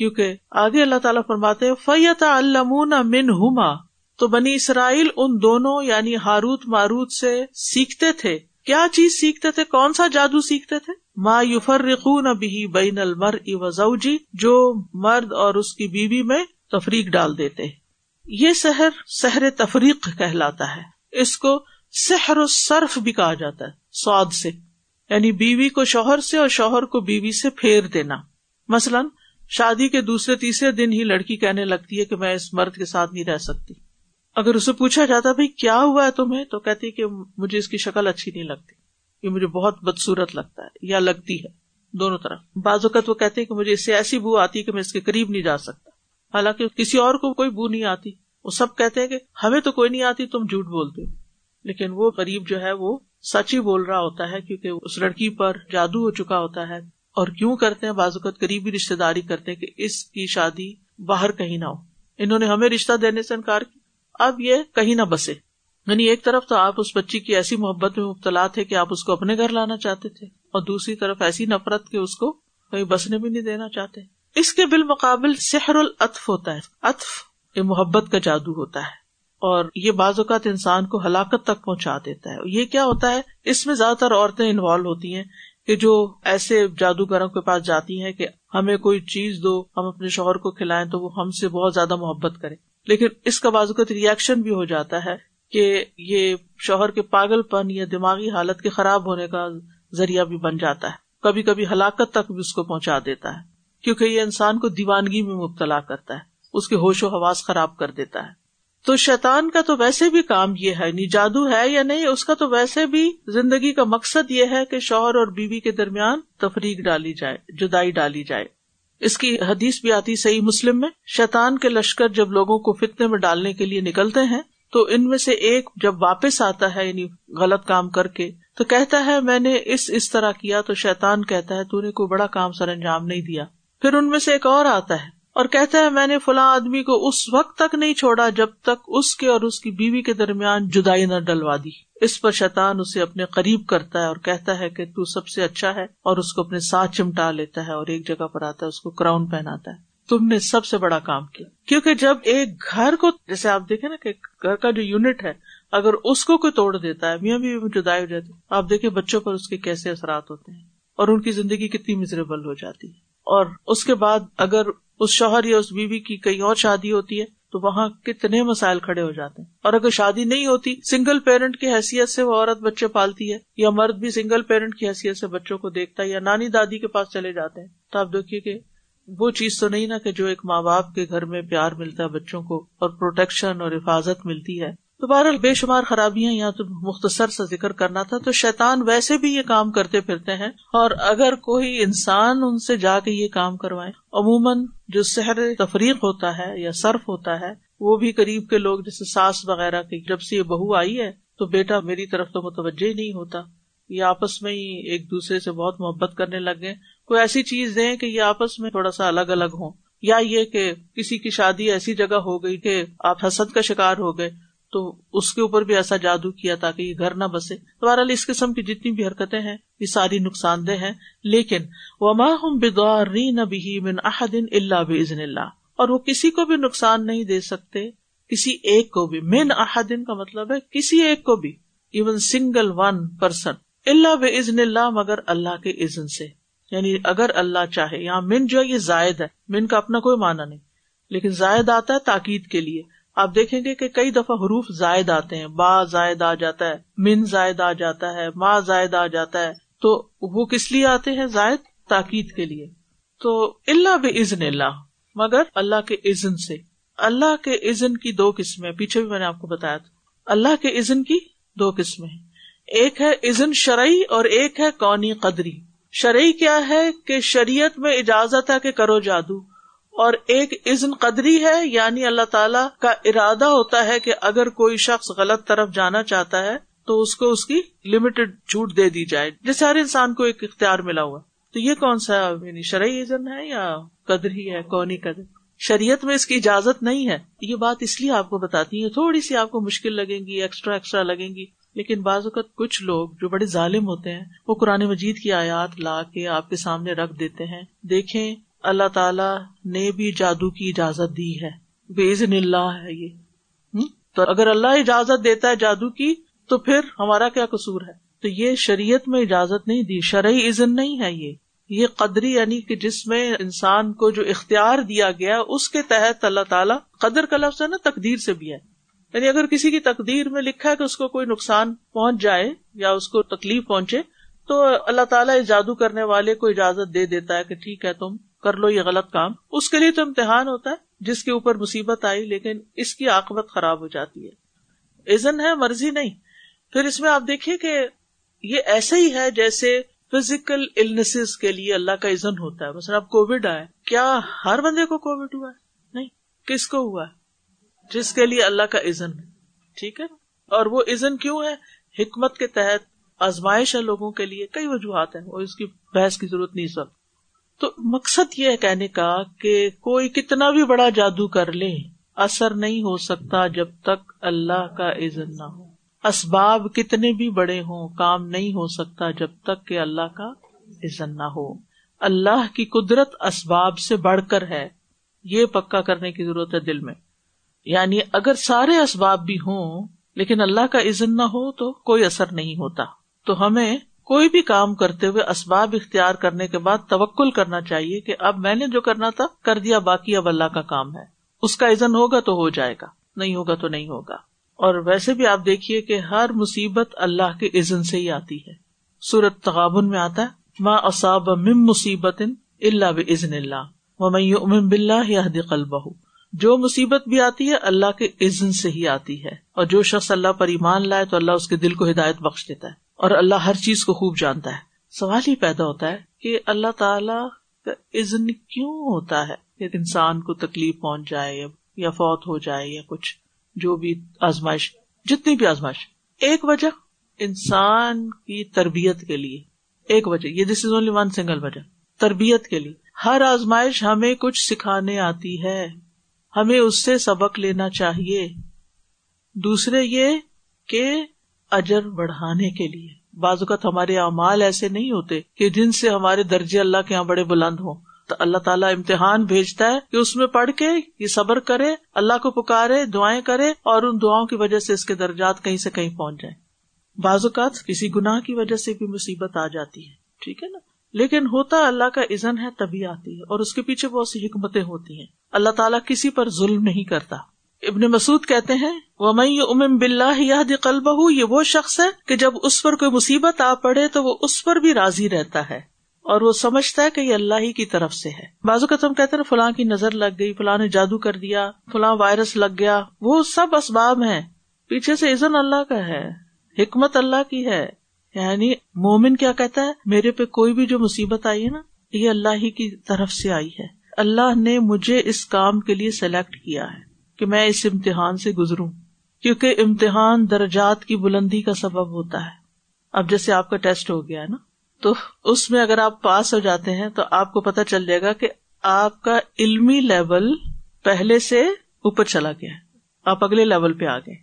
کیونکہ آگے اللہ تعالیٰ فرماتے فیت المون من ہوما تو بنی اسرائیل ان دونوں یعنی ہاروت ماروت سے سیکھتے تھے۔ کیا چیز سیکھتے تھے؟ کون سا جادو سیکھتے تھے؟ ما یوفر رقون بھی بین المر وزوجی جو مرد اور اس کی بیوی میں تفریق ڈال دیتے یہ سحر سحر تفریق کہلاتا ہے۔ اس کو سحر و صرف بھی کہا جاتا ہے، سواد سے۔ یعنی بیوی کو شوہر سے اور شوہر کو بیوی سے پھیر دینا۔ مثلاً شادی کے دوسرے تیسرے دن ہی لڑکی کہنے لگتی ہے کہ میں اس مرد کے ساتھ نہیں رہ سکتی۔ اگر اسے پوچھا جاتا بھائی کیا ہوا ہے تمہیں؟ تو کہتی کہ مجھے اس کی شکل اچھی نہیں لگتی۔ یہ مجھے بہت بدسورت لگتا ہے یا لگتی ہے۔ دونوں طرف بعض اوقات وہ کہتے کہ مجھے اس سے ایسی بو آتی کہ میں اس کے قریب نہیں جا سکتا۔ حالانکہ کسی اور کو کوئی بو نہیں آتی۔ وہ سب کہتے ہیں کہ ہمیں تو کوئی نہیں آتی، تم جھوٹ بولتے ہو۔ لیکن وہ قریب جو ہے وہ سچ ہی بول رہا ہوتا ہے کیونکہ اس لڑکی پر جادو ہو چکا ہوتا ہے۔ اور کیوں کرتے ہیں؟ بعض اوقات قریبی رشتے داری کرتے ہیں کہ اس کی شادی باہر کہیں نہ ہو۔ انہوں نے ہمیں رشتہ دینے سے انکار کیا۔ اب یہ کہیں نہ بسے۔ یعنی ایک طرف تو آپ اس بچی کی ایسی محبت میں مبتلا تھے کہ آپ اس کو اپنے گھر لانا چاہتے تھے اور دوسری طرف ایسی نفرت کہ اس کو کہیں بسنے بھی نہیں دینا چاہتے۔ اس کے بالمقابل سحر الطف ہوتا ہے۔ اطف یہ محبت کا جادو ہوتا ہے اور یہ بعض اوقات انسان کو ہلاکت تک پہنچا دیتا ہے۔ یہ کیا ہوتا ہے؟ اس میں زیادہ تر عورتیں انوالو ہوتی ہیں۔ کہ جو ایسے جادوگروں کے پاس جاتی ہیں کہ ہمیں کوئی چیز دو، ہم اپنے شوہر کو کھلائیں تو وہ ہم سے بہت زیادہ محبت کرے لیکن اس کا بعض اوقات ریئیکشن بھی ہو جاتا ہے کہ یہ شوہر کے پاگل پن یا دماغی حالت کے خراب ہونے کا ذریعہ بھی بن جاتا ہے۔ کبھی کبھی ہلاکت تک بھی اس کو پہنچا دیتا ہے۔ کیونکہ یہ انسان کو دیوانگی میں مبتلا کرتا ہے۔ اس کے ہوش و حواس خراب کر دیتا ہے۔ تو شیطان کا تو ویسے بھی کام یہ ہے نہیں جادو ہے یا نہیں، اس کا تو ویسے بھی زندگی کا مقصد یہ ہے کہ شوہر اور بیوی کے درمیان تفریق ڈالی جائے، جدائی ڈالی جائے۔ اس کی حدیث بھی آتی صحیح مسلم میں، شیطان کے لشکر جب لوگوں کو فتنے میں ڈالنے کے لیے نکلتے ہیں، تو ان میں سے ایک جب واپس آتا ہے یعنی غلط کام کر کے، تو کہتا ہے، میں نے اس اس طرح کیا تو شیطان کہتا ہے، تو نے کوئی بڑا کام سر انجام نہیں دیا۔ پھر ان میں سے ایک اور آتا ہے۔ اور کہتا ہے، میں نے فلاں آدمی کو اس وقت تک نہیں چھوڑا جب تک اس کے اور اس کی بیوی کے درمیان جدائی نہ ڈلوا دی۔ اس پر شیطان اسے اپنے قریب کرتا ہے اور کہتا ہے کہ تو سب سے اچھا ہے اور اس کو اپنے ساتھ چمٹا لیتا ہے اور ایک جگہ پر آتا ہے، اس کو کراؤن پہناتا ہے۔ تم نے سب سے بڑا کام کیا۔ کیونکہ جب ایک گھر کو، جیسے آپ دیکھیں نا کہ گھر کا جو یونٹ ہے، اگر اس کو کوئی توڑ دیتا ہے، میاں بھی جدائی ہو جاتی آپ دیکھیں بچوں پر اس کے کیسے اثرات ہوتے ہیں اور ان کی زندگی کتنی مزریبل ہو جاتی ہے۔ اور اس کے بعد اگر اس شوہر یا اس بیوی کی کئی اور شادی ہوتی ہے تو وہاں کتنے مسائل کھڑے ہو جاتے ہیں۔ اور اگر شادی نہیں ہوتی سنگل پیرنٹ کی حیثیت سے وہ عورت بچے پالتی ہے، یا مرد بھی سنگل پیرنٹ کی حیثیت سے بچوں کو دیکھتا ہے، یا نانی دادی کے پاس چلے جاتے ہیں۔ تو آپ دیکھیے کہ وہ چیز تو نہیں نا کہ جو ایک ماں باپ کے گھر میں پیار ملتا ہے، بچوں کو اور پروٹیکشن اور حفاظت ملتی ہے۔ تو بہرحال بے شمار خرابیاں یہاں تو مختصر سا ذکر کرنا تھا تو شیطان ویسے بھی یہ کام کرتے پھرتے ہیں اور اگر کوئی انسان ان سے جا کے یہ کام کروائے، عموماً جو سحر تفریق ہوتا ہے یا صرف ہوتا ہے، وہ بھی قریب کے لوگ جیسے ساس وغیرہ کی، جب سے یہ بہو آئی ہے تو بیٹا میری طرف تو متوجہ نہیں ہوتا۔ یہ آپس میں ہی ایک دوسرے سے بہت محبت کرنے لگ گئے۔ کوئی ایسی چیز دیں کہ یہ آپس میں تھوڑا سا الگ الگ ہوں۔ یا یہ کہ کسی کی شادی ایسی جگہ ہو گئی کہ آپ حسد کا شکار ہو گئے۔ تو اس کے اوپر بھی ایسا جادو کیا تاکہ یہ گھر نہ بسے۔ تو بہرحال اس قسم کی جتنی بھی حرکتیں ہیں، یہ ساری نقصان دہ ہیں۔ لیکن وما ہم من احدین اللہ بزن اللہ۔ اور وہ کسی کو بھی نقصان نہیں دے سکتے، کسی ایک کو بھی۔ من احدین کا مطلب ہے کسی ایک کو بھی ایون سنگل ون پرسن اللہ بزن اللہ، مگر اللہ کے عزن سے۔ یعنی اگر اللہ چاہے، یہاں من جو ہے، یہ زائد ہے۔ من کا اپنا کوئی معنی نہیں۔ لیکن زائد آتا ہے تاکید کے لیے۔ آپ دیکھیں گے کہ کئی دفعہ حروف زائد آتے ہیں۔ با زائد آ جاتا ہے، من زائد آ جاتا ہے ماں زائد آ جاتا ہے۔ تو وہ کس لیے آتے ہیں زائد؟ تاکید کے لیے۔ تو اللہ بزن اللہ، مگر اللہ کے عزن سے۔ اللہ کے عزن کی دو قسمیں، پیچھے بھی میں نے آپ کو بتایا تھا۔ اللہ کے عزن کی دو قسمیں ایک ہے عزن شرعی اور ایک ہے کونی قدری۔ شرعی کیا ہے کہ شریعت میں اجازت ہے کہ کرو جادو۔ اور ایک عزن قدری ہے یعنی اللہ تعالیٰ کا ارادہ ہوتا ہے کہ اگر کوئی شخص غلط طرف جانا چاہتا ہے، تو اس کو اس کی لمیٹڈ چھوٹ دے دی جائے، جیسے ہر انسان کو ایک اختیار ملا ہوا۔ تو یہ کون سا یعنی شرعی عزن ہے یا قدری ہے کونی قدر؟ شریعت میں اس کی اجازت نہیں ہے۔ یہ بات اس لیے آپ کو بتاتی ہے تھوڑی سی آپ کو مشکل لگیں گی ایکسٹرا ایکسٹرا لگیں گی۔ لیکن بعض اوقات کچھ لوگ جو بڑے ظالم ہوتے ہیں، وہ قرآن مجید کی آیات لا کے آپ کے سامنے رکھ دیتے ہیں۔ دیکھیں اللہ تعالی نے بھی جادو کی اجازت دی ہے۔ بے عزن اللہ ہے یہ۔ تو اگر اللہ اجازت دیتا ہے جادو کی، تو پھر ہمارا کیا قصور ہے؟ تو یہ شریعت میں اجازت نہیں دی، شرعی عزن نہیں ہے یہ۔ یہ قدری یعنی کہ جس میں انسان کو جو اختیار دیا گیا، اس کے تحت اللہ تعالیٰ قدر کا لفظ ہے نا، تقدیر سے بھی ہے۔ یعنی اگر کسی کی تقدیر میں لکھا ہے کہ اس کو کوئی نقصان پہنچ جائے یا اس کو تکلیف پہنچے، تو اللہ تعالیٰ اس جادو کرنے والے کو اجازت دے دیتا ہے کہ ٹھیک ہے تم کر لو یہ غلط کام۔ اس کے لیے تو امتحان ہوتا ہے، جس کے اوپر مصیبت آئی، لیکن اس کی آکبت خراب ہو جاتی ہے۔ عزن ہے، مرضی نہیں۔ پھر اس میں آپ دیکھیے کہ یہ ایسا ہی ہے جیسے فزیکل النس کے لیے اللہ کا عزن ہوتا ہے۔ مثلا اب کووڈ آئے، کیا ہر بندے کو کووڈ ہوا ہے؟ نہیں۔ کس کو ہوا ہے؟ جس کے لیے اللہ کا عزن ہے ٹھیک ہے؟ اور وہ عزن کیوں ہے؟ حکمت کے تحت آزمائش ہے لوگوں کے لیے، کئی وجوہات ہیں۔ وہ اس کی بحث کی ضرورت نہیں سب تو مقصد یہ ہے کہنے کا کہ کوئی کتنا بھی بڑا جادو کر لے، اثر نہیں ہو سکتا جب تک اللہ کا عزن نہ ہو۔ اسباب کتنے بھی بڑے ہوں، کام نہیں ہو سکتا جب تک کہ اللہ کا عزن نہ ہو۔ اللہ کی قدرت اسباب سے بڑھ کر ہے، یہ پکا کرنے کی ضرورت ہے دل میں۔ یعنی اگر سارے اسباب بھی ہوں، لیکن اللہ کا عزن نہ ہو تو کوئی اثر نہیں ہوتا۔ تو ہمیں کوئی بھی کام کرتے ہوئے اسباب اختیار کرنے کے بعد توکل کرنا چاہیے کہ اب میں نے جو کرنا تھا، کر دیا، باقی اب اللہ کا کام ہے۔ اس کا عزن ہوگا تو ہو جائے گا، نہیں ہوگا تو نہیں ہوگا۔ اور ویسے بھی آپ دیکھیے کہ ہر مصیبت اللہ کے عزن سے ہی آتی ہے۔ سورت تغابن میں آتا ہے ماں اصاب مم مصیبت اللہ بزن اللہ و میں بلّہ یا قلبہ۔ جو مصیبت بھی آتی ہے، اللہ کے عزن سے ہی آتی ہے۔ اور جو شخص اللہ پر ایمان لائے تو اللہ اس کے دل کو ہدایت بخش دیتا ہے۔ اور اللہ ہر چیز کو خوب جانتا ہے۔ سوال ہی پیدا ہوتا ہے کہ اللہ تعالی کا عزن کیوں ہوتا ہے؟ ایک انسان کو تکلیف پہنچ جائے یا فوت ہو جائے یا کچھ، جو بھی آزمائش، جتنی بھی آزمائش۔ ایک وجہ انسان کی تربیت کے لیے۔ ایک وجہ، یہ this is only one single وجہ۔ تربیت کے لیے۔ ہر آزمائش ہمیں کچھ سکھانے آتی ہے۔ ہمیں اس سے سبق لینا چاہیے۔ دوسرے یہ کہ اجر بڑھانے کے لیے۔ بعض اوقات ہمارے اعمال ایسے نہیں ہوتے کہ جن سے ہمارے درجے اللہ کے یہاں بڑے بلند ہوں۔ تو اللہ تعالیٰ امتحان بھیجتا ہے کہ اس میں پڑھ کے یہ صبر کرے، اللہ کو پکارے، دعائیں کرے اور ان دعاؤں کی وجہ سے اس کے درجات کہیں سے کہیں پہنچ جائیں۔ بعض اوقات کسی گناہ کی وجہ سے بھی مصیبت آ جاتی ہے، ٹھیک ہے نا؟ لیکن ہوتا اللہ کا عزن ہے تبھی آتی ہے اور اس کے پیچھے بہت سی حکمتیں ہوتی ہیں۔ اللہ تعالیٰ کسی پر ظلم نہیں کرتا۔ ابن مسعود کہتے ہیں وہ میں امن بلّہ یہ قلب یہ وہ شخص ہے کہ جب اس پر کوئی مصیبت آ پڑے تو وہ اس پر بھی راضی رہتا ہے اور وہ سمجھتا ہے کہ یہ اللہ ہی کی طرف سے ہے۔ بازو کا تم کہتے ہیں، فلاں کی نظر لگ گئی، فلاں نے جادو کر دیا، فلاں وائرس لگ گیا، وہ سب اسباب ہیں۔ پیچھے سے عزن اللہ کا ہے، حکمت اللہ کی ہے۔ یعنی مومن کیا کہتا ہے، میرے پہ کوئی بھی جو مصیبت آئی ہے نا، یہ اللہ ہی کی طرف سے آئی ہے۔ اللہ نے مجھے اس کام کے لیے سلیکٹ کیا ہے۔ کہ میں اس امتحان سے گزروں، کیونکہ امتحان درجات کی بلندی کا سبب ہوتا ہے۔ اب جیسے آپ کا ٹیسٹ ہو گیا ہے نا، تو اس میں اگر آپ پاس ہو جاتے ہیں تو آپ کو پتا چل جائے گا کہ آپ کا علمی لیول پہلے سے اوپر چلا گیا آپ اگلے لیول پہ آ گئے۔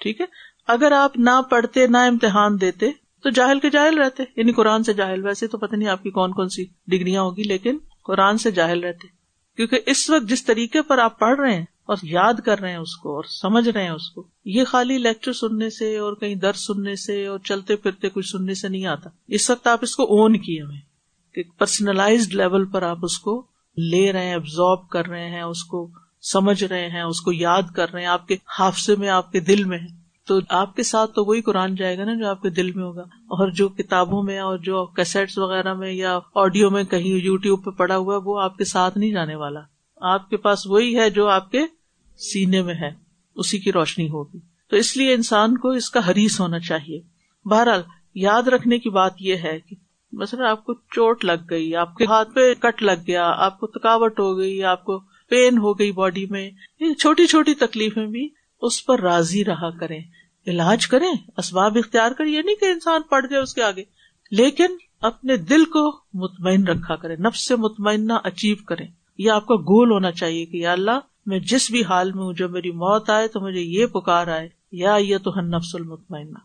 ٹھیک ہے؟ اگر آپ نہ پڑھتے، نہ امتحان دیتے، تو جاہل کے جاہل رہتے۔ یعنی قرآن سے جاہل، ویسے تو پتہ نہیں آپ کی کون کون سی ڈگریاں ہوگی، لیکن قرآن سے جاہل رہتے۔ کیونکہ اس وقت جس طریقے پر آپ پڑھ رہے ہیں اور یاد کر رہے ہیں اس کو اور سمجھ رہے ہیں اس کو۔ یہ خالی لیکچر سننے سے اور کہیں درد سننے سے اور چلتے پھرتے کچھ سننے سے نہیں آتا۔ اس وقت آپ اس کو اون کیے ہوئے کہ پرسنلائزڈ لیول پر آپ اس کو لے رہے ہیں ابزارب کر رہے ہیں، اس کو سمجھ رہے ہیں، اس کو یاد کر رہے ہیں۔ آپ کے حافظے میں، آپ کے دل میں ہے۔ تو آپ کے ساتھ تو وہی قرآن جائے گا نا جو آپ کے دل میں ہوگا۔ اور جو کتابوں میں اور جو کیسٹس وغیرہ میں یا آڈیو میں کہیں یو ٹیوب پہ پڑا ہوا وہ آپ کے ساتھ نہیں جانے والا۔ آپ کے پاس وہی ہے جو آپ کے سینے میں ہے، اسی کی روشنی ہوگی۔ تو اس لیے انسان کو اس کا حریث ہونا چاہیے۔ بہرحال، یاد رکھنے کی بات یہ ہے کہ مثلا آپ کو چوٹ لگ گئی، آپ کے ہاتھ پہ کٹ لگ گیا، آپ کو تھکاوٹ ہو گئی، آپ کو پین ہو گئی باڈی میں، یہ چھوٹی چھوٹی تکلیفیں بھی اس پر راضی رہا کریں۔ علاج کریں، اسباب اختیار کریں، یہ نہیں کہ انسان پڑ جائے اس کے آگے۔ لیکن اپنے دل کو مطمئن رکھا کرے نفس سے مطمئنہ اچیو کریں۔ یہ آپ کا گول ہونا چاہیے کہ یا اللہ میں جس بھی حال میں ہوں جو میری موت آئے تو مجھے یہ پکار آئے، یا یہ تو نفس المطمئنہ۔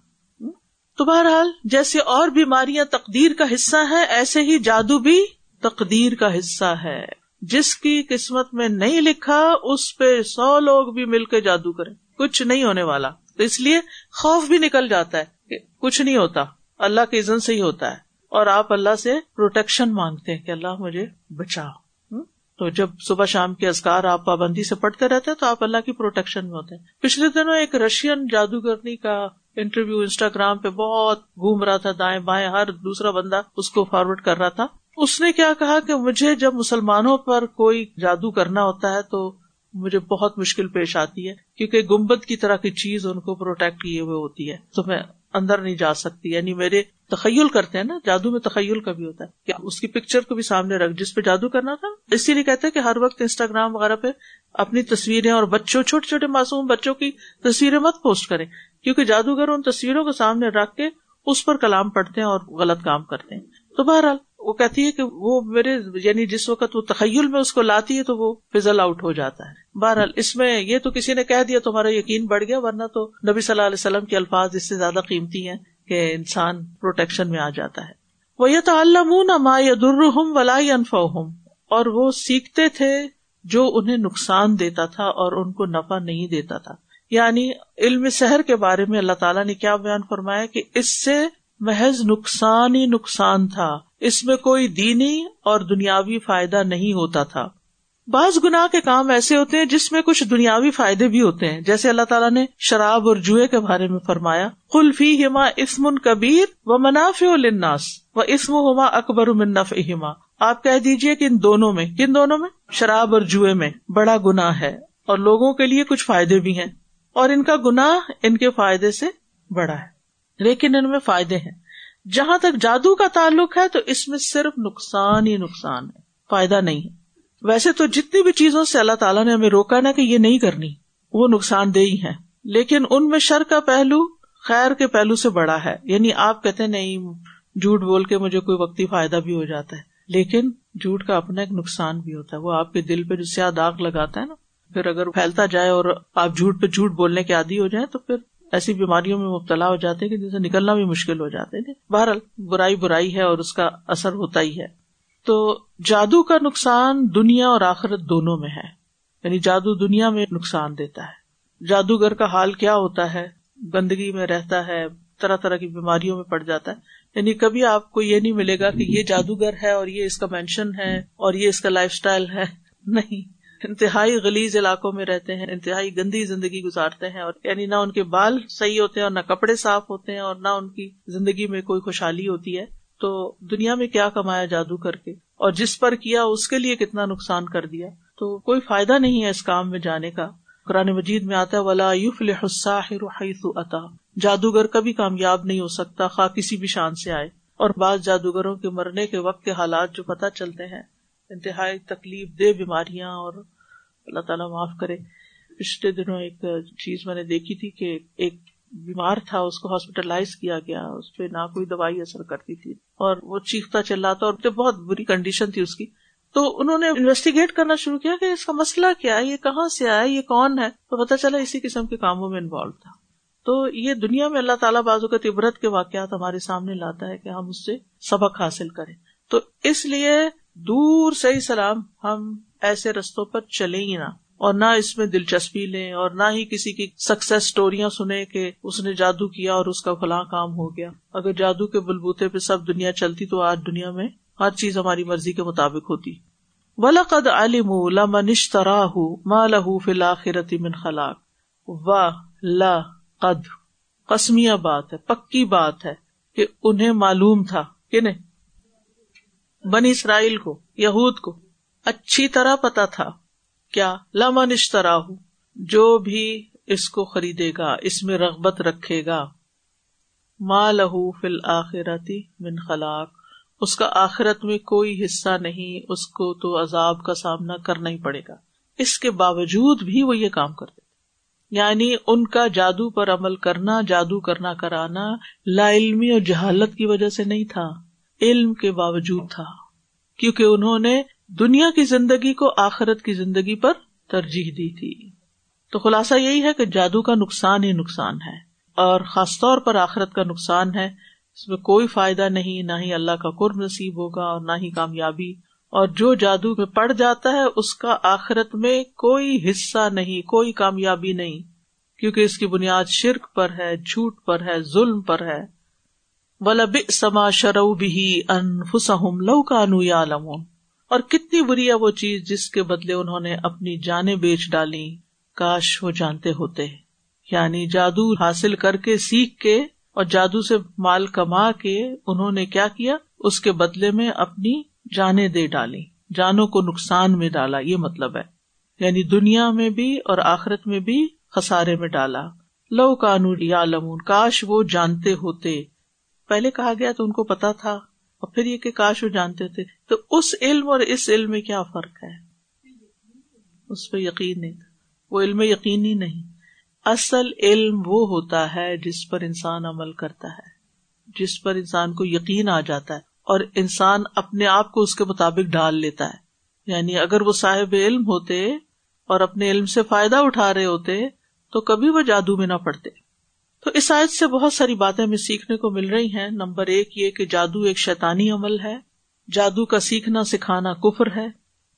تو بہرحال، جیسے اور بیماریاں تقدیر کا حصہ ہے ایسے ہی جادو بھی تقدیر کا حصہ ہے۔ جس کی قسمت میں نہیں لکھا، اس پہ سو لوگ بھی مل کے جادو کریں۔ کچھ نہیں ہونے والا۔ تو اس لیے خوف بھی نکل جاتا ہے کہ کچھ نہیں ہوتا۔ اللہ کے عزن سے ہی ہوتا ہے۔ اور آپ اللہ سے پروٹیکشن مانگتے ہیں کہ اللہ مجھے بچاؤ۔ تو جب صبح شام کے ازکار آپ پابندی سے پڑھتے رہتے ہیں تو آپ اللہ کی پروٹیکشن میں ہوتے ہیں۔ پچھلے دنوں ایک رشین جادوگرنی کا انٹرویو انسٹاگرام پہ بہت گھوم رہا تھا، دائیں بائیں، ہر دوسرا بندہ اس کو فارورڈ کر رہا تھا۔ اس نے کیا کہا کہ مجھے جب مسلمانوں پر کوئی جادو کرنا ہوتا ہے تو مجھے بہت مشکل پیش آتی ہے، کیونکہ گمبد کی طرح کی چیز ان کو پروٹیکٹ کیے ہوئے ہوتی ہے۔ تو میں اندر نہیں جا سکتی یعنی میرے تخیل کرتے ہیں نا، جادو میں تخیل کا بھی ہوتا ہے، کہ اس کی پکچر کو بھی سامنے رکھ، جس پہ جادو کرنا تھا اسی لیے کہتے ہیں کہ ہر وقت انسٹاگرام وغیرہ پہ اپنی تصویریں اور بچوں، چھوٹے چھوٹے معصوم بچوں کی تصویریں مت پوسٹ کریں، کیونکہ جادوگر ان تصویروں کو سامنے رکھ کے اس پر کلام پڑھتے ہیں اور غلط کام کرتے ہیں۔ تو بہرحال وہ کہتی ہے کہ وہ میرے یعنی جس وقت وہ تخیل میں اس کو لاتی ہے تو وہ فضل آؤٹ ہو جاتا ہے۔ بہرحال اس میں یہ تو کسی نے کہہ دیا تمہارا یقین بڑھ گیا ورنہ تو نبی صلی اللہ علیہ وسلم کے الفاظ اس سے زیادہ قیمتی ہیں کہ انسان پروٹیکشن میں آ جاتا ہے۔ وہ یہ تو اللہ یا درم ولا انفم اور وہ سیکھتے تھے جو انہیں نقصان دیتا تھا اور ان کو نفع نہیں دیتا تھا۔ یعنی علم سحر کے بارے میں اللہ تعالیٰ نے کیا بیان فرمایا کہ اس سے محض نقصان ہی نقصان تھا۔ اس میں کوئی دینی اور دنیاوی فائدہ نہیں ہوتا تھا۔ بعض گنا کے کام ایسے ہوتے ہیں جس میں کچھ دنیاوی فائدے بھی ہوتے ہیں۔ جیسے اللہ تعالیٰ نے شراب اور جوئے کے بارے میں فرمایا کلفی ہما اسم ان کبیر و منافع الناس و اسم ہما اکبر منف اہما آپ کہہ دیجیے کہ ان دونوں میں، کن دونوں میں؟ شراب اور جوئے میں۔ بڑا گنا ہے اور لوگوں کے لیے کچھ فائدے بھی ہیں۔ اور ان کا گنا ان کے فائدے سے بڑا ہے۔ لیکن ان میں فائدے ہیں۔ جہاں تک جادو کا تعلق ہے تو اس میں صرف نقصان ہی نقصان ہے، فائدہ نہیں ہے۔ ویسے تو جتنی بھی چیزوں سے اللہ تعالیٰ نے ہمیں روکا نا کہ یہ نہیں کرنی، وہ نقصان دہ ہے لیکن ان میں شر کا پہلو خیر کے پہلو سے بڑا ہے۔ یعنی آپ کہتے نہیں، جھوٹ بول کے مجھے کوئی وقتی فائدہ بھی ہو جاتا ہے۔ لیکن جھوٹ کا اپنا ایک نقصان بھی ہوتا ہے۔ وہ آپ کے دل پہ جو سیاہ داغ لگاتا ہے نا، پھر اگر پھیلتا جائے اور آپ جھوٹ پہ جھوٹ بولنے کے عادی ہو جائیں تو پھر ایسی بیماریوں میں مبتلا ہو جاتے کہ جن سے نکلنا بھی مشکل ہو جاتے ہیں بہرحال برائی برائی ہے اور اس کا اثر ہوتا ہی ہے۔ تو جادو کا نقصان دنیا اور آخرت دونوں میں ہے۔ یعنی جادو دنیا میں نقصان دیتا ہے۔ جادوگر کا حال کیا ہوتا ہے؟ گندگی میں رہتا ہے، طرح طرح کی بیماریوں میں پڑ جاتا ہے۔ یعنی کبھی آپ کو یہ نہیں ملے گا کہ یہ جادوگر ہے اور یہ اس کا مینشن ہے اور یہ اس کا لائف اسٹائل ہے۔ نہیں۔ انتہائی گلیز علاقوں میں رہتے ہیں، انتہائی گندی زندگی گزارتے ہیں اور یعنی نہ ان کے بال صحیح ہوتے ہیں اور نہ کپڑے صاف ہوتے ہیں اور نہ ان کی زندگی میں کوئی خوشحالی ہوتی ہے۔ تو دنیا میں کیا کمایا جادو کر کے؟ اور جس پر کیا اس کے لیے کتنا نقصان کر دیا؟ تو کوئی فائدہ نہیں ہے اس کام میں جانے کا۔ قرآن مجید میں آتا ہے، ولا یوف عطا جادوگر کبھی کامیاب نہیں ہو سکتا، خواہ کسی بھی شان سے آئے۔ اور بعض جادوگروں کے مرنے کے وقت کے حالات جو پتہ چلتے ہیں، انتہائی تکلیف دہ بیماریاں اور اللہ تعالیٰ معاف کرے۔ پچھلے دنوں ایک چیز میں نے دیکھی تھی کہ ایک بیمار تھا، اس کو ہاسپٹلائز کیا گیا، اس پہ نہ کوئی دوائی اثر کرتی تھی اور وہ چیختا چلاتا اور بہت بری کنڈیشن تھی اس کی۔ تو انہوں نے انویسٹیگیٹ کرنا شروع کیا کہ اس کا مسئلہ کیا ہے، یہ کہاں سے آیا یہ کون ہے؟ تو پتا چلا اسی قسم کے کاموں میں انوالو تھا۔ تو یہ دنیا میں اللہ تعالیٰ بازو کا تبرت کے واقعات ہمارے سامنے لاتا ہے کہ ہم اس سے سبق حاصل کریں۔ تو اس لیے دور سے سلام، ہم ایسے رستوں پر چلے ہی نہ۔ اور نہ اس میں دلچسپی لیں، اور نہ ہی کسی کی سکسیس اسٹوریاں سنیں کہ اس نے جادو کیا اور اس کا فلاں کام ہو گیا۔ اگر جادو کے بلبوتے پہ سب دنیا چلتی تو آج دنیا میں ہر چیز ہماری مرضی کے مطابق ہوتی۔ ولقد علم لمن اشتراہ ما له في الاخرة من خلاق۔ و لا قد قسمیہ بات ہے، پکی بات ہے کہ انہیں معلوم تھا کہ نہیں۔ بنی اسرائیل کو، یہود کو۔ اچھی طرح پتا تھا۔ کیا؟ لمن اشترا جو بھی اس کو خریدے گا، اس میں رغبت رکھے گا۔ ماں لہو فل آخرتی من خلاق۔ اس کا آخرت میں کوئی حصہ نہیں، اس کو تو عذاب کا سامنا کرنا ہی پڑے گا۔ اس کے باوجود بھی وہ یہ کام کرتے یعنی ان کا جادو پر عمل کرنا، جادو کرنا، کرانا لا علمی اور جہالت کی وجہ سے نہیں تھا۔ علم کے باوجود تھا، کیونکہ انہوں نے دنیا کی زندگی کو آخرت کی زندگی پر ترجیح دی تھی۔ تو خلاصہ یہی ہے کہ جادو کا نقصان ہی نقصان ہے، اور خاص طور پر آخرت کا نقصان ہے۔ اس میں کوئی فائدہ نہیں، نہ ہی اللہ کا قرب نصیب ہوگا اور نہ ہی کامیابی۔ اور جو جادو میں پڑ جاتا ہے، اس کا آخرت میں کوئی حصہ نہیں، کوئی کامیابی نہیں، کیونکہ اس کی بنیاد شرک پر ہے، جھوٹ پر ہے، ظلم پر ہے۔ ولب سما شرو بھی انفسم لو کا نو یا اور کتنی بری ہے وہ چیز جس کے بدلے انہوں نے اپنی جانیں بیچ ڈالی۔ کاش وہ جانتے ہوتے۔ یعنی جادو حاصل کر کے، سیکھ کے اور جادو سے مال کما کے انہوں نے کیا کیا؟ اس کے بدلے میں اپنی جانیں دے ڈالی۔ جانوں کو نقصان میں ڈالا، یہ مطلب ہے۔ یعنی دنیا میں بھی اور آخرت میں بھی خسارے میں ڈالا۔ لو کانو یا لمون کاش وہ جانتے ہوتے۔ پہلے کہا گیا تو ان کو پتا تھا، اور پھر یہ کہ کاش وہ جانتے تھے۔ تو اس علم اور اس علم میں کیا فرق ہے؟ اس پہ یقین نہیں تھا۔ وہ علم یقینی نہیں۔ اصل علم وہ ہوتا ہے جس پر انسان عمل کرتا ہے، جس پر انسان کو یقین آ جاتا ہے، اور انسان اپنے آپ کو اس کے مطابق ڈال لیتا ہے۔ یعنی اگر وہ صاحب علم ہوتے اور اپنے علم سے فائدہ اٹھا رہے ہوتے تو کبھی وہ جادو میں نہ پڑتے۔ تو اس آیت سے بہت ساری باتیں ہمیں سیکھنے کو مل رہی ہیں۔ نمبر ایک یہ کہ جادو ایک شیطانی عمل ہے۔ جادو کا سیکھنا، سکھانا کفر ہے۔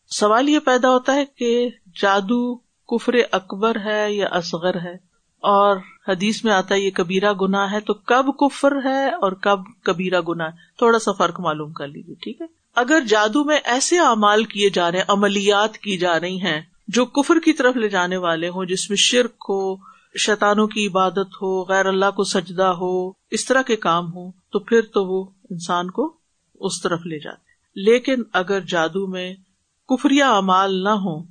سوال یہ پیدا ہوتا ہے کہ جادو کفر اکبر ہے یا اصغر ہے؟ اور حدیث میں آتا ہے یہ کبیرا گنا ہے، تو کب کفر ہے اور کب کبیرا گنا ہے؟ تھوڑا سا فرق معلوم کر لیجیے، ٹھیک ہے؟ اگر جادو میں ایسے اعمال کیے جا رہے ہیں، عملیات کی جا رہی ہیں، جو کفر کی طرف لے جانے والے ہوں، جس میں شرک ہو شیطانوں کی عبادت ہو، غیر اللہ کو سجدہ ہو، اس طرح کے کام ہو تو پھر تو وہ انسان کو اس طرف لے جاتے لیکن اگر جادو میں کفریا امال نہ ہو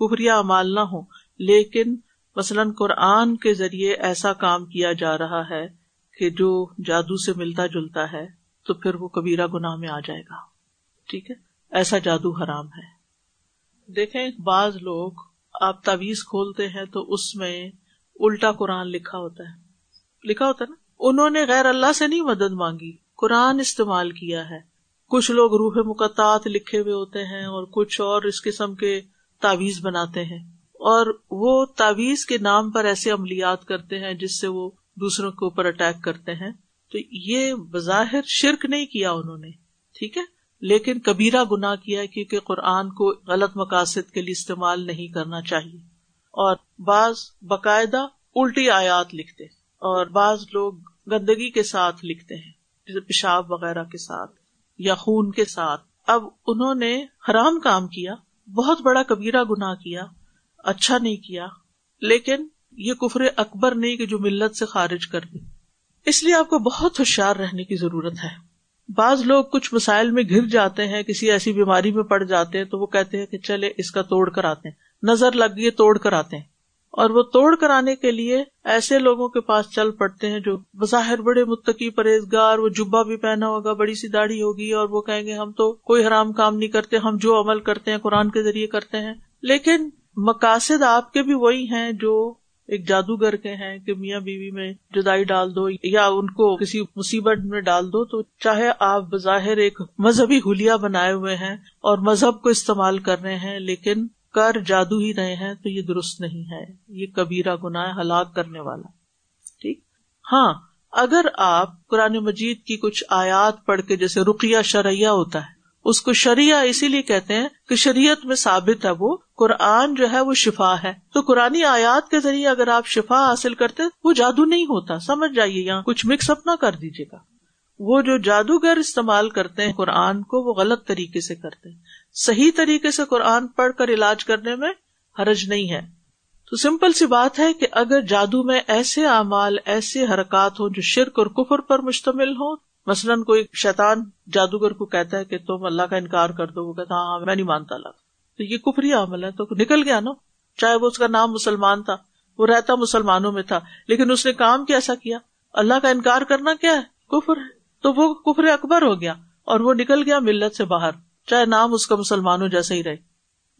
کفریا امال نہ ہو لیکن مثلاً قرآن کے ذریعے ایسا کام کیا جا رہا ہے کہ جو جادو سے ملتا جلتا ہے، تو پھر وہ کبیرہ گناہ میں آ جائے گا۔ ٹھیک ہے؟ ایسا جادو حرام ہے۔ دیکھیں، بعض لوگ آپ تعویز کھولتے ہیں تو اس میں الٹا قرآن لکھا ہوتا ہے۔ لکھا ہوتا ہے نا؟ انہوں نے غیر اللہ سے نہیں مدد مانگی۔ قرآن استعمال کیا ہے۔ کچھ لوگ روح مقطعات لکھے ہوئے ہوتے ہیں اور کچھ اور اس قسم کے تعویز بناتے ہیں۔ اور وہ تعویز کے نام پر ایسے عملیات کرتے ہیں جس سے وہ دوسروں کے اوپر اٹیک کرتے ہیں۔ تو یہ بظاہر شرک نہیں کیا انہوں نے۔ ٹھیک ہے؟ لیکن کبیرہ گنا کیا کیونکہ قرآن کو غلط مقاصد کے لیے استعمال نہیں کرنا چاہیے۔ اور بعض باقاعدہ الٹی آیات لکھتے اور بعض لوگ گندگی کے ساتھ لکھتے ہیں، جیسے پیشاب وغیرہ کے ساتھ یا خون کے ساتھ۔ اب انہوں نے حرام کام کیا، بہت بڑا کبیرہ گنا کیا اچھا نہیں کیا، لیکن یہ کفر اکبر نہیں کہ جو ملت سے خارج کر دے۔ اس لیے آپ کو بہت ہوشیار رہنے کی ضرورت ہے۔ بعض لوگ کچھ مسائل میں گر جاتے ہیں، کسی ایسی بیماری میں پڑ جاتے ہیں تو وہ کہتے ہیں کہ چلے اس کا توڑ کر آتے ہیں۔ نظر لگ گئی توڑ کر آتے ہیں۔ اور وہ توڑ کر آنے کے لیے ایسے لوگوں کے پاس چل پڑتے ہیں جو بظاہر بڑے متقی پرہیزگار، وہ جبا بھی پہنا ہوگا، بڑی سی داڑھی ہوگی اور وہ کہیں گے، ہم تو کوئی حرام کام نہیں کرتے، ہم جو عمل کرتے ہیں، قرآن کے ذریعے کرتے ہیں۔ لیکن مقاصد آپ کے بھی وہی ہیں جو ایک جادوگر کے ہیں کہ میاں بیوی میں جدائی ڈال دو یا ان کو کسی مصیبت میں ڈال دو۔ تو چاہے آپ بظاہر ایک مذہبی ہولیا بنائے ہوئے ہیں اور مذہب کو استعمال کر رہے ہیں، لیکن کر جادو ہی رہے ہیں تو یہ درست نہیں ہے۔ یہ کبیرا گنا ہلاک کرنے والا۔ ٹھیک؟ ہاں اگر آپ قرآن مجید کی کچھ آیات پڑھ کے جیسے رقیہ شرعیہ ہوتا ہے، اس کو شریعہ اسی لیے کہتے ہیں کہ شریعت میں ثابت ہے وہ، قرآن جو ہے وہ شفا ہے۔ تو قرآن آیات کے ذریعے اگر آپ شفا حاصل کرتے، وہ جادو نہیں ہوتا۔ سمجھ جائیے یہاں، کچھ مکس اپ نہ کر دیجیے گا۔ وہ جو جادوگر استعمال کرتے ہیں قرآن کو، وہ غلط طریقے سے کرتے ہیں۔ صحیح طریقے سے قرآن پڑھ کر علاج کرنے میں حرج نہیں ہے۔ تو سمپل سی بات ہے کہ اگر جادو میں ایسے اعمال، ایسے حرکات ہوں جو شرک اور کفر پر مشتمل ہوں، مثلاً کوئی شیطان جادوگر کو کہتا ہے کہ تم اللہ کا انکار کر دو، وہ کہتا ہاں میں نہیں مانتا اللہ تو یہ کفری عمل ہے، تو نکل گیا نا۔ چاہے وہ اس کا نام مسلمان تھا، وہ رہتا مسلمانوں میں تھا، لیکن اس نے کام کیسا کیا۔ اللہ کا انکار کرنا کیا ہے؟ کفر ہے۔ تو وہ کفر اکبر ہو گیا اور وہ نکل گیا ملت سے باہر۔ چاہے نام اس کا مسلمانوں جیسا ہی رہے۔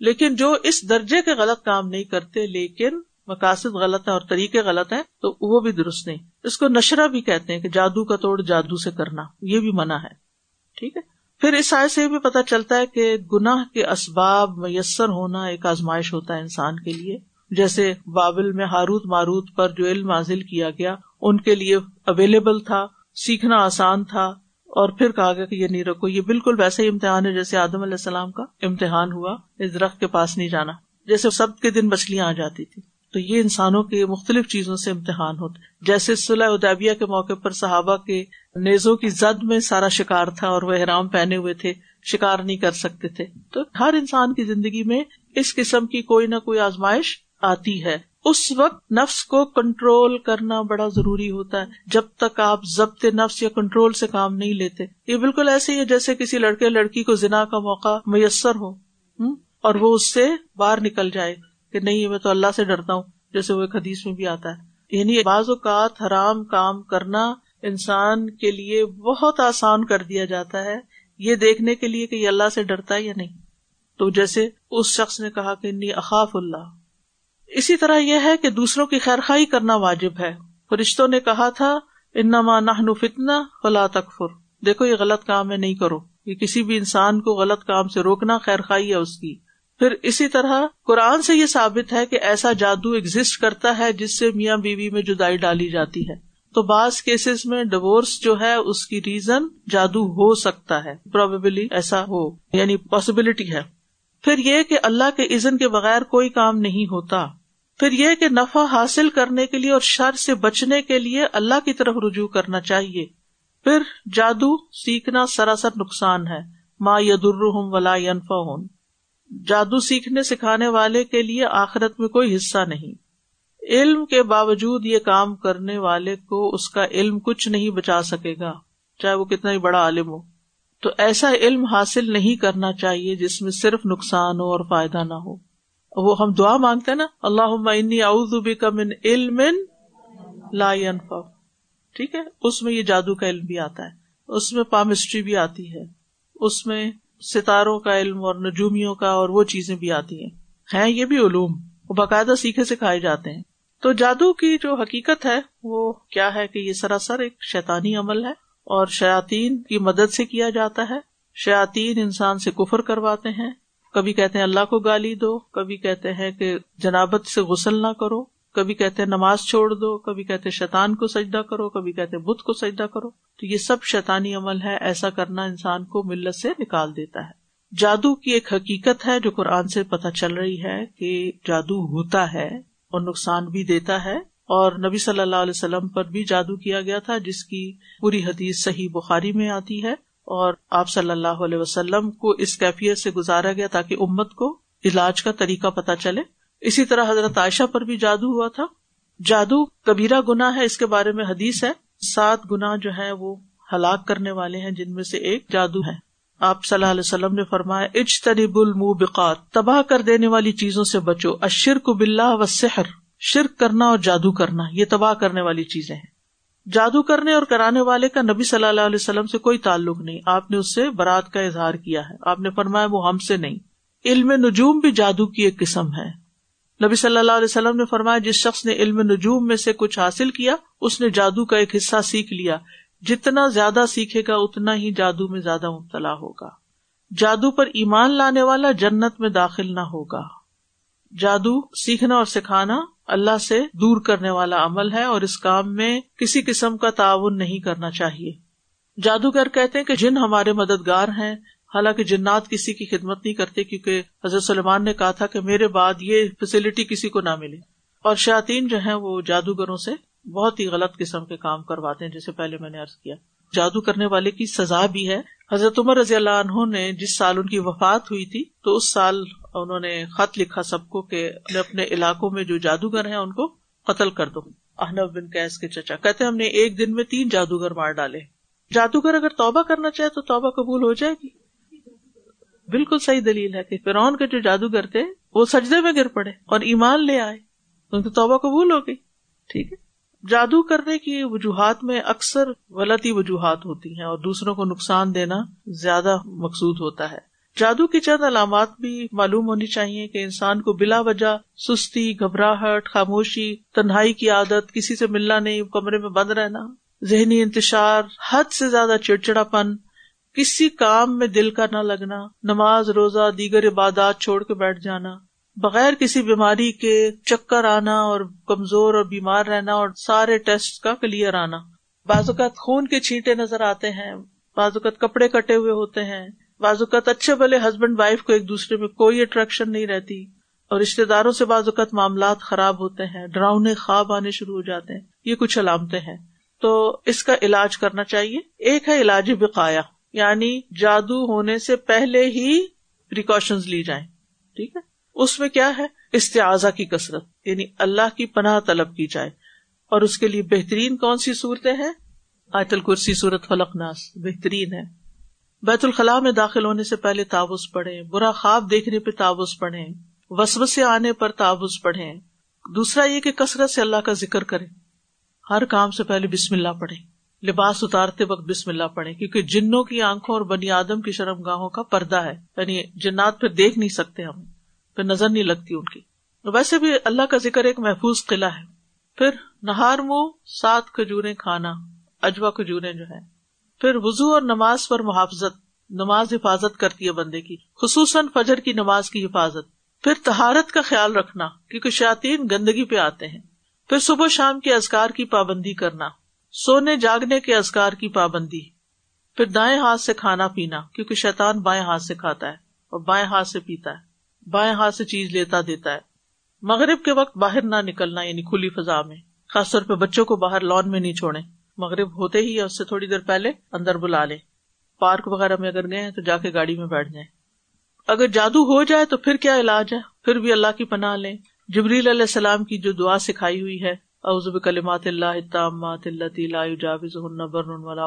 لیکن جو اس درجے کے غلط کام نہیں کرتے، لیکن مقاصد غلط ہے اور طریقے غلط ہیں، تو وہ بھی درست نہیں۔ اس کو نشرہ بھی کہتے ہیں کہ جادو کا توڑ جادو سے کرنا، یہ بھی منع ہے۔ ٹھیک ہے؟ پھر اس آئے سے بھی پتا چلتا ہے کہ گناہ کے اسباب میسر ہونا ایک آزمائش ہوتا ہے انسان کے لیے۔ جیسے بابل میں ہاروت ماروت پر جو علم حاصل کیا گیا، ان کے لیے اویلیبل تھا۔ سیکھنا آسان تھا اور پھر کہا گیا کہ یہ نہیں رکھو۔ یہ بالکل ویسے ہی امتحان ہے، جیسے آدم علیہ السلام کا امتحان ہوا، اس درخت کے پاس نہیں جانا۔ جیسے سب کے دن مچھلیاں آ جاتی تھی تو یہ انسانوں کے مختلف چیزوں سے امتحان ہوتے جیسے صلاح ادیبیہ کے موقع پر صحابہ کے نیزوں کی زد میں سارا شکار تھا اور وہ احرام پہنے ہوئے تھے، شکار نہیں کر سکتے تھے۔ تو ہر انسان کی زندگی میں اس قسم کی کوئی نہ کوئی آزمائش آتی ہے۔ اس وقت نفس کو کنٹرول کرنا بڑا ضروری ہوتا ہے۔ جب تک آپ ضبط نفس یا کنٹرول سے کام نہیں لیتے، یہ بالکل ایسے ہی ہے جیسے کسی لڑکے لڑکی کو زنا کا موقع میسر ہو اور وہ اس سے باہر نکل جائے کہ نہیں، میں تو اللہ سے ڈرتا ہوں، جیسے وہ ایک حدیث میں بھی آتا ہے۔ یعنی بعض اوقات حرام کام کرنا انسان کے لیے بہت آسان کر دیا جاتا ہے۔ یہ دیکھنے کے لیے کہ یہ اللہ سے ڈرتا ہے یا نہیں۔ تو جیسے اس شخص نے کہا کہ انی اخاف اللہ۔ اسی طرح یہ ہے کہ دوسروں کی خیر خائی کرنا واجب ہے۔ فرشتوں نے کہا تھا، انما نحن فتنا فلا تکفر۔ دیکھو، یہ غلط کام ہے، نہیں کرو۔ یہ کسی بھی انسان کو غلط کام سے روکنا خیر خائی ہے اس کی۔ پھر اسی طرح قرآن سے یہ ثابت ہے کہ ایسا جادو ایگزٹ کرتا ہے جس سے میاں بیوی میں جدائی ڈالی جاتی ہے۔ تو بعض کیسز میں ڈیوس جو ہے، اس کی ریزن جادو ہو سکتا ہے۔ پروبیبلی ایسا ہو یعنی پاسبلٹی ہے۔ پھر یہ کہ اللہ کے عزن کے بغیر کوئی کام نہیں ہوتا۔ پھر یہ کہ نفع حاصل کرنے کے لیے اور شر سے بچنے کے لیے اللہ کی طرف رجوع کرنا چاہیے۔ پھر جادو سیکھنا سراسر نقصان ہے۔ ماں یدر ولا ینفا ہوں جادو سیکھنے سکھانے والے کے لیے آخرت میں کوئی حصہ نہیں۔ علم کے باوجود یہ کام کرنے والے کو اس کا علم کچھ نہیں بچا سکے گا، چاہے وہ کتنا ہی بڑا عالم ہو۔ تو ایسا علم حاصل نہیں کرنا چاہیے جس میں صرف نقصان ہو اور فائدہ نہ ہو۔ وہ ہم دعا مانگتے نا اللہ کا من علم لا ينفع ٹھیک ہے؟ اس میں یہ جادو کا علم بھی آتا ہے، اس میں پامسٹری بھی آتی ہے، اس میں ستاروں کا علم اور نجومیوں کا اور وہ چیزیں بھی آتی ہیں۔ ہیں یہ بھی علوم، وہ باقاعدہ سیکھے سکھائے جاتے ہیں۔ تو جادو کی جو حقیقت ہے، وہ کیا ہے کہ یہ سراسر ایک شیطانی عمل ہے اور شیاتین کی مدد سے کیا جاتا ہے۔ شیاتین انسان سے کفر کرواتے ہیں کبھی کہتے ہیں اللہ کو گالی دو، کبھی کہتے ہیں کہ جنابت سے غسل نہ کرو، کبھی کہتے ہیں نماز چھوڑ دو، کبھی کہتے شیطان کو سجدہ کرو، کبھی کہتے بت کو سجدہ کرو۔ تو یہ سب شیطانی عمل ہے، ایسا کرنا انسان کو ملت سے نکال دیتا ہے۔ جادو کی ایک حقیقت ہے جو قرآن سے پتہ چل رہی ہے کہ جادو ہوتا ہے اور نقصان بھی دیتا ہے۔ اور نبی صلی اللہ علیہ وسلم پر بھی جادو کیا گیا تھا، جس کی پوری حدیث صحیح بخاری میں آتی ہے۔ اور آپ صلی اللہ علیہ وسلم کو اس کیفیت سے گزارا گیا تاکہ امت کو علاج کا طریقہ پتہ چلے۔ اسی طرح حضرت عائشہ پر بھی جادو ہوا تھا۔ جادو کبیرہ گنا ہے، اس کے بارے میں حدیث ہے۔ سات گنا جو ہے وہ ہلاک کرنے والے ہیں، جن میں سے ایک جادو ہے۔ آپ صلی اللہ علیہ وسلم نے فرمایا اج تنیب بقات تباہ کر دینے والی چیزوں سے بچو۔ اشرک بلّہ و سحر شرک کرنا اور جادو کرنا، یہ تباہ کرنے والی چیزیں ہیں۔ جادو کرنے اور کرانے والے کا نبی صلی اللہ علیہ وسلم سے کوئی تعلق نہیں۔ آپ نے اس سے برات کا اظہار کیا ہے۔ آپ نے فرمایا وہ ہم سے نہیں۔ علم نجوم بھی جادو کی ایک قسم ہے۔ نبی صلی اللہ علیہ وسلم نے فرمایا جس شخص نے علم نجوم میں سے کچھ حاصل کیا، اس نے جادو کا ایک حصہ سیکھ لیا۔ جتنا زیادہ سیکھے گا، اتنا ہی جادو میں زیادہ مبتلا ہوگا۔ جادو پر ایمان لانے والا جنت میں داخل نہ ہوگا۔ جادو سیکھنا اور سکھانا اللہ سے دور کرنے والا عمل ہے اور اس کام میں کسی قسم کا تعاون نہیں کرنا چاہیے۔ جادوگر کہتے ہیں کہ جن ہمارے مددگار ہیں، حالانکہ جنات کسی کی خدمت نہیں کرتے کیونکہ حضرت سلمان نے کہا تھا کہ میرے بعد یہ فیسلٹی کسی کو نہ ملے۔ اور شاطین جو ہے وہ جادوگروں سے بہت ہی غلط قسم کے کام کرواتے ہیں جیسے پہلے میں نے ارض کیا۔ جادو کرنے والے کی سزا بھی ہے۔ حضرت عمر رضی اللہ عنہ نے جس سال ان کی وفات ہوئی تھی، تو اس سال انہوں نے خط لکھا سب کو کہ اپنے علاقوں میں جو جادوگر ہیں ان کو قتل کر دو احنب بن کیس کے چچا۔ کہتے ہم نے ایک دن میں تین جادوگر مار ڈالے۔ جادوگر اگر توبہ کرنا چاہے تو توبہ قبول ہو جائے گی۔ بالکل صحیح دلیل ہے کہ فرعون کے جو جادوگر تھے، وہ سجدے میں گر پڑے اور ایمان لے آئے۔ ان کی توبہ قبول ہو گئی۔ ٹھیک ہے۔ جادو کرنے کی وجوہات میں اکثر غلطی وجوہات ہوتی ہیں اور دوسروں کو نقصان دینا زیادہ مقصود ہوتا ہے۔ جادو کی چند علامات بھی معلوم ہونی چاہیے کہ انسان کو بلا وجہ سستی، گھبراہٹ، خاموشی، تنہائی کی عادت، کسی سے ملنا نہیں، کمرے میں بند رہنا، ذہنی انتشار، حد سے زیادہ چڑچڑا پن کسی کام میں دل کا نہ لگنا، نماز، روزہ، دیگر عبادات چھوڑ کے بیٹھ جانا، بغیر کسی بیماری کے چکر آنا اور کمزور اور بیمار رہنا اور سارے ٹیسٹ کا کلیئر آنا۔ بعض اوقات خون کے چھینٹے نظر آتے ہیں، بعض اوقات کپڑے کٹے ہوئے ہوتے ہیں بعض اوقات اچھے بھلے ہسبینڈ وائف کو ایک دوسرے میں کوئی اٹریکشن نہیں رہتی اور رشتے داروں سے بعض اوقات معاملات خراب ہوتے ہیں، ڈراؤنے خواب آنے شروع ہو جاتے ہیں، یہ کچھ علامتیں ہیں۔ تو اس کا علاج کرنا چاہیے۔ ایک ہے علاج بقایا یعنی جادو ہونے سے پہلے ہی پریکاشن لی جائیں۔ ٹھیک ہے؟ اس میں کیا ہے؟ استعاذہ کی کثرت یعنی اللہ کی پناہ طلب کی جائے۔ اور اس کے لیے بہترین کون سی صورتیں ہیں؟ آیت الکرسی صورت فلق ناس بہترین ہے۔ بیت الخلاء میں داخل ہونے سے پہلے تعوض پڑھے برا خواب دیکھنے پہ تعوض پڑھے وسو سے آنے پر تعوض پڑھے دوسرا یہ کہ کثرت سے اللہ کا ذکر کرے ہر کام سے پہلے بسم اللہ پڑھے لباس اتارتے وقت بسم اللہ پڑھے کیونکہ جنوں کی آنکھوں اور بنی آدم کی شرم گاہوں کا پردہ ہے۔ یعنی جنات پھر دیکھ نہیں سکتے ہم، پھر نظر نہیں لگتی ان کی۔ ویسے بھی اللہ کا ذکر ایک محفوظ قلعہ ہے۔ پھر نہار منہ، سات کھجورے کھانا، اجوا کھجورے جو ہے پھر وزو اور نماز پر محافظت، نماز حفاظت کرتی ہے بندے کی، خصوصاً فجر کی نماز کی حفاظت۔ پھر تہارت کا خیال رکھنا، کیونکہ شاطین گندگی پہ آتے ہیں۔ پھر صبح شام کے ازکار کی پابندی کرنا، سونے جاگنے کے ازکار کی پابندی۔ پھر دائیں ہاتھ سے کھانا پینا، کیونکہ شیطان بائیں ہاتھ سے کھاتا ہے اور بائیں ہاتھ سے پیتا ہے۔ بائیں ہاتھ سے چیز لیتا دیتا ہے۔ مغرب کے وقت باہر نہ نکلنا یعنی کھلی فضا میں، خاص طور پہ بچوں کو باہر لان میں نہیں چھوڑے مغرب ہوتے ہی یا اس سے تھوڑی دیر پہلے اندر بلا لیں۔ پارک وغیرہ میں اگر گئے تو جا کے گاڑی میں بیٹھ جائیں۔ اگر جادو ہو جائے تو پھر کیا علاج ہے؟ پھر بھی اللہ کی پناہ لیں۔ جبریل علیہ السلام کی جو دعا سکھائی ہوئی ہے اوزب کلمات اللہ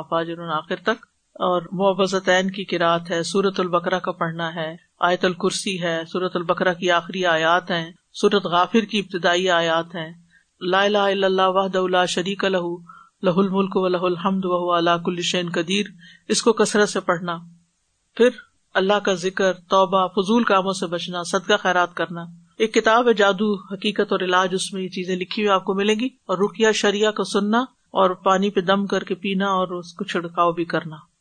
فاجر آخر تک۔ اور معبزتین کی قرآت ہے سورت البکرا کا پڑھنا ہے، آیت الکرسی ہے سورت البکرا کی آخری آیات ہیں سورت غافر کی ابتدائی آیات ہیں۔ لا الہ الا اللہ وحد اللہ شریک لہو لہ الملک و لہ الحمد و اللہ کل شین قدیر۔ اس کو کثرت سے پڑھنا، پھر اللہ کا ذکر، توبہ، فضول کاموں سے بچنا، صدقہ خیرات کرنا۔ ایک کتاب ہے جادو، حقیقت اور علاج، اس میں یہ چیزیں لکھی ہوئی آپ کو ملیں گی۔ اور رکیا شریعہ کو سننا اور پانی پہ دم کر کے پینا اور اس کو چھڑکاؤ بھی کرنا۔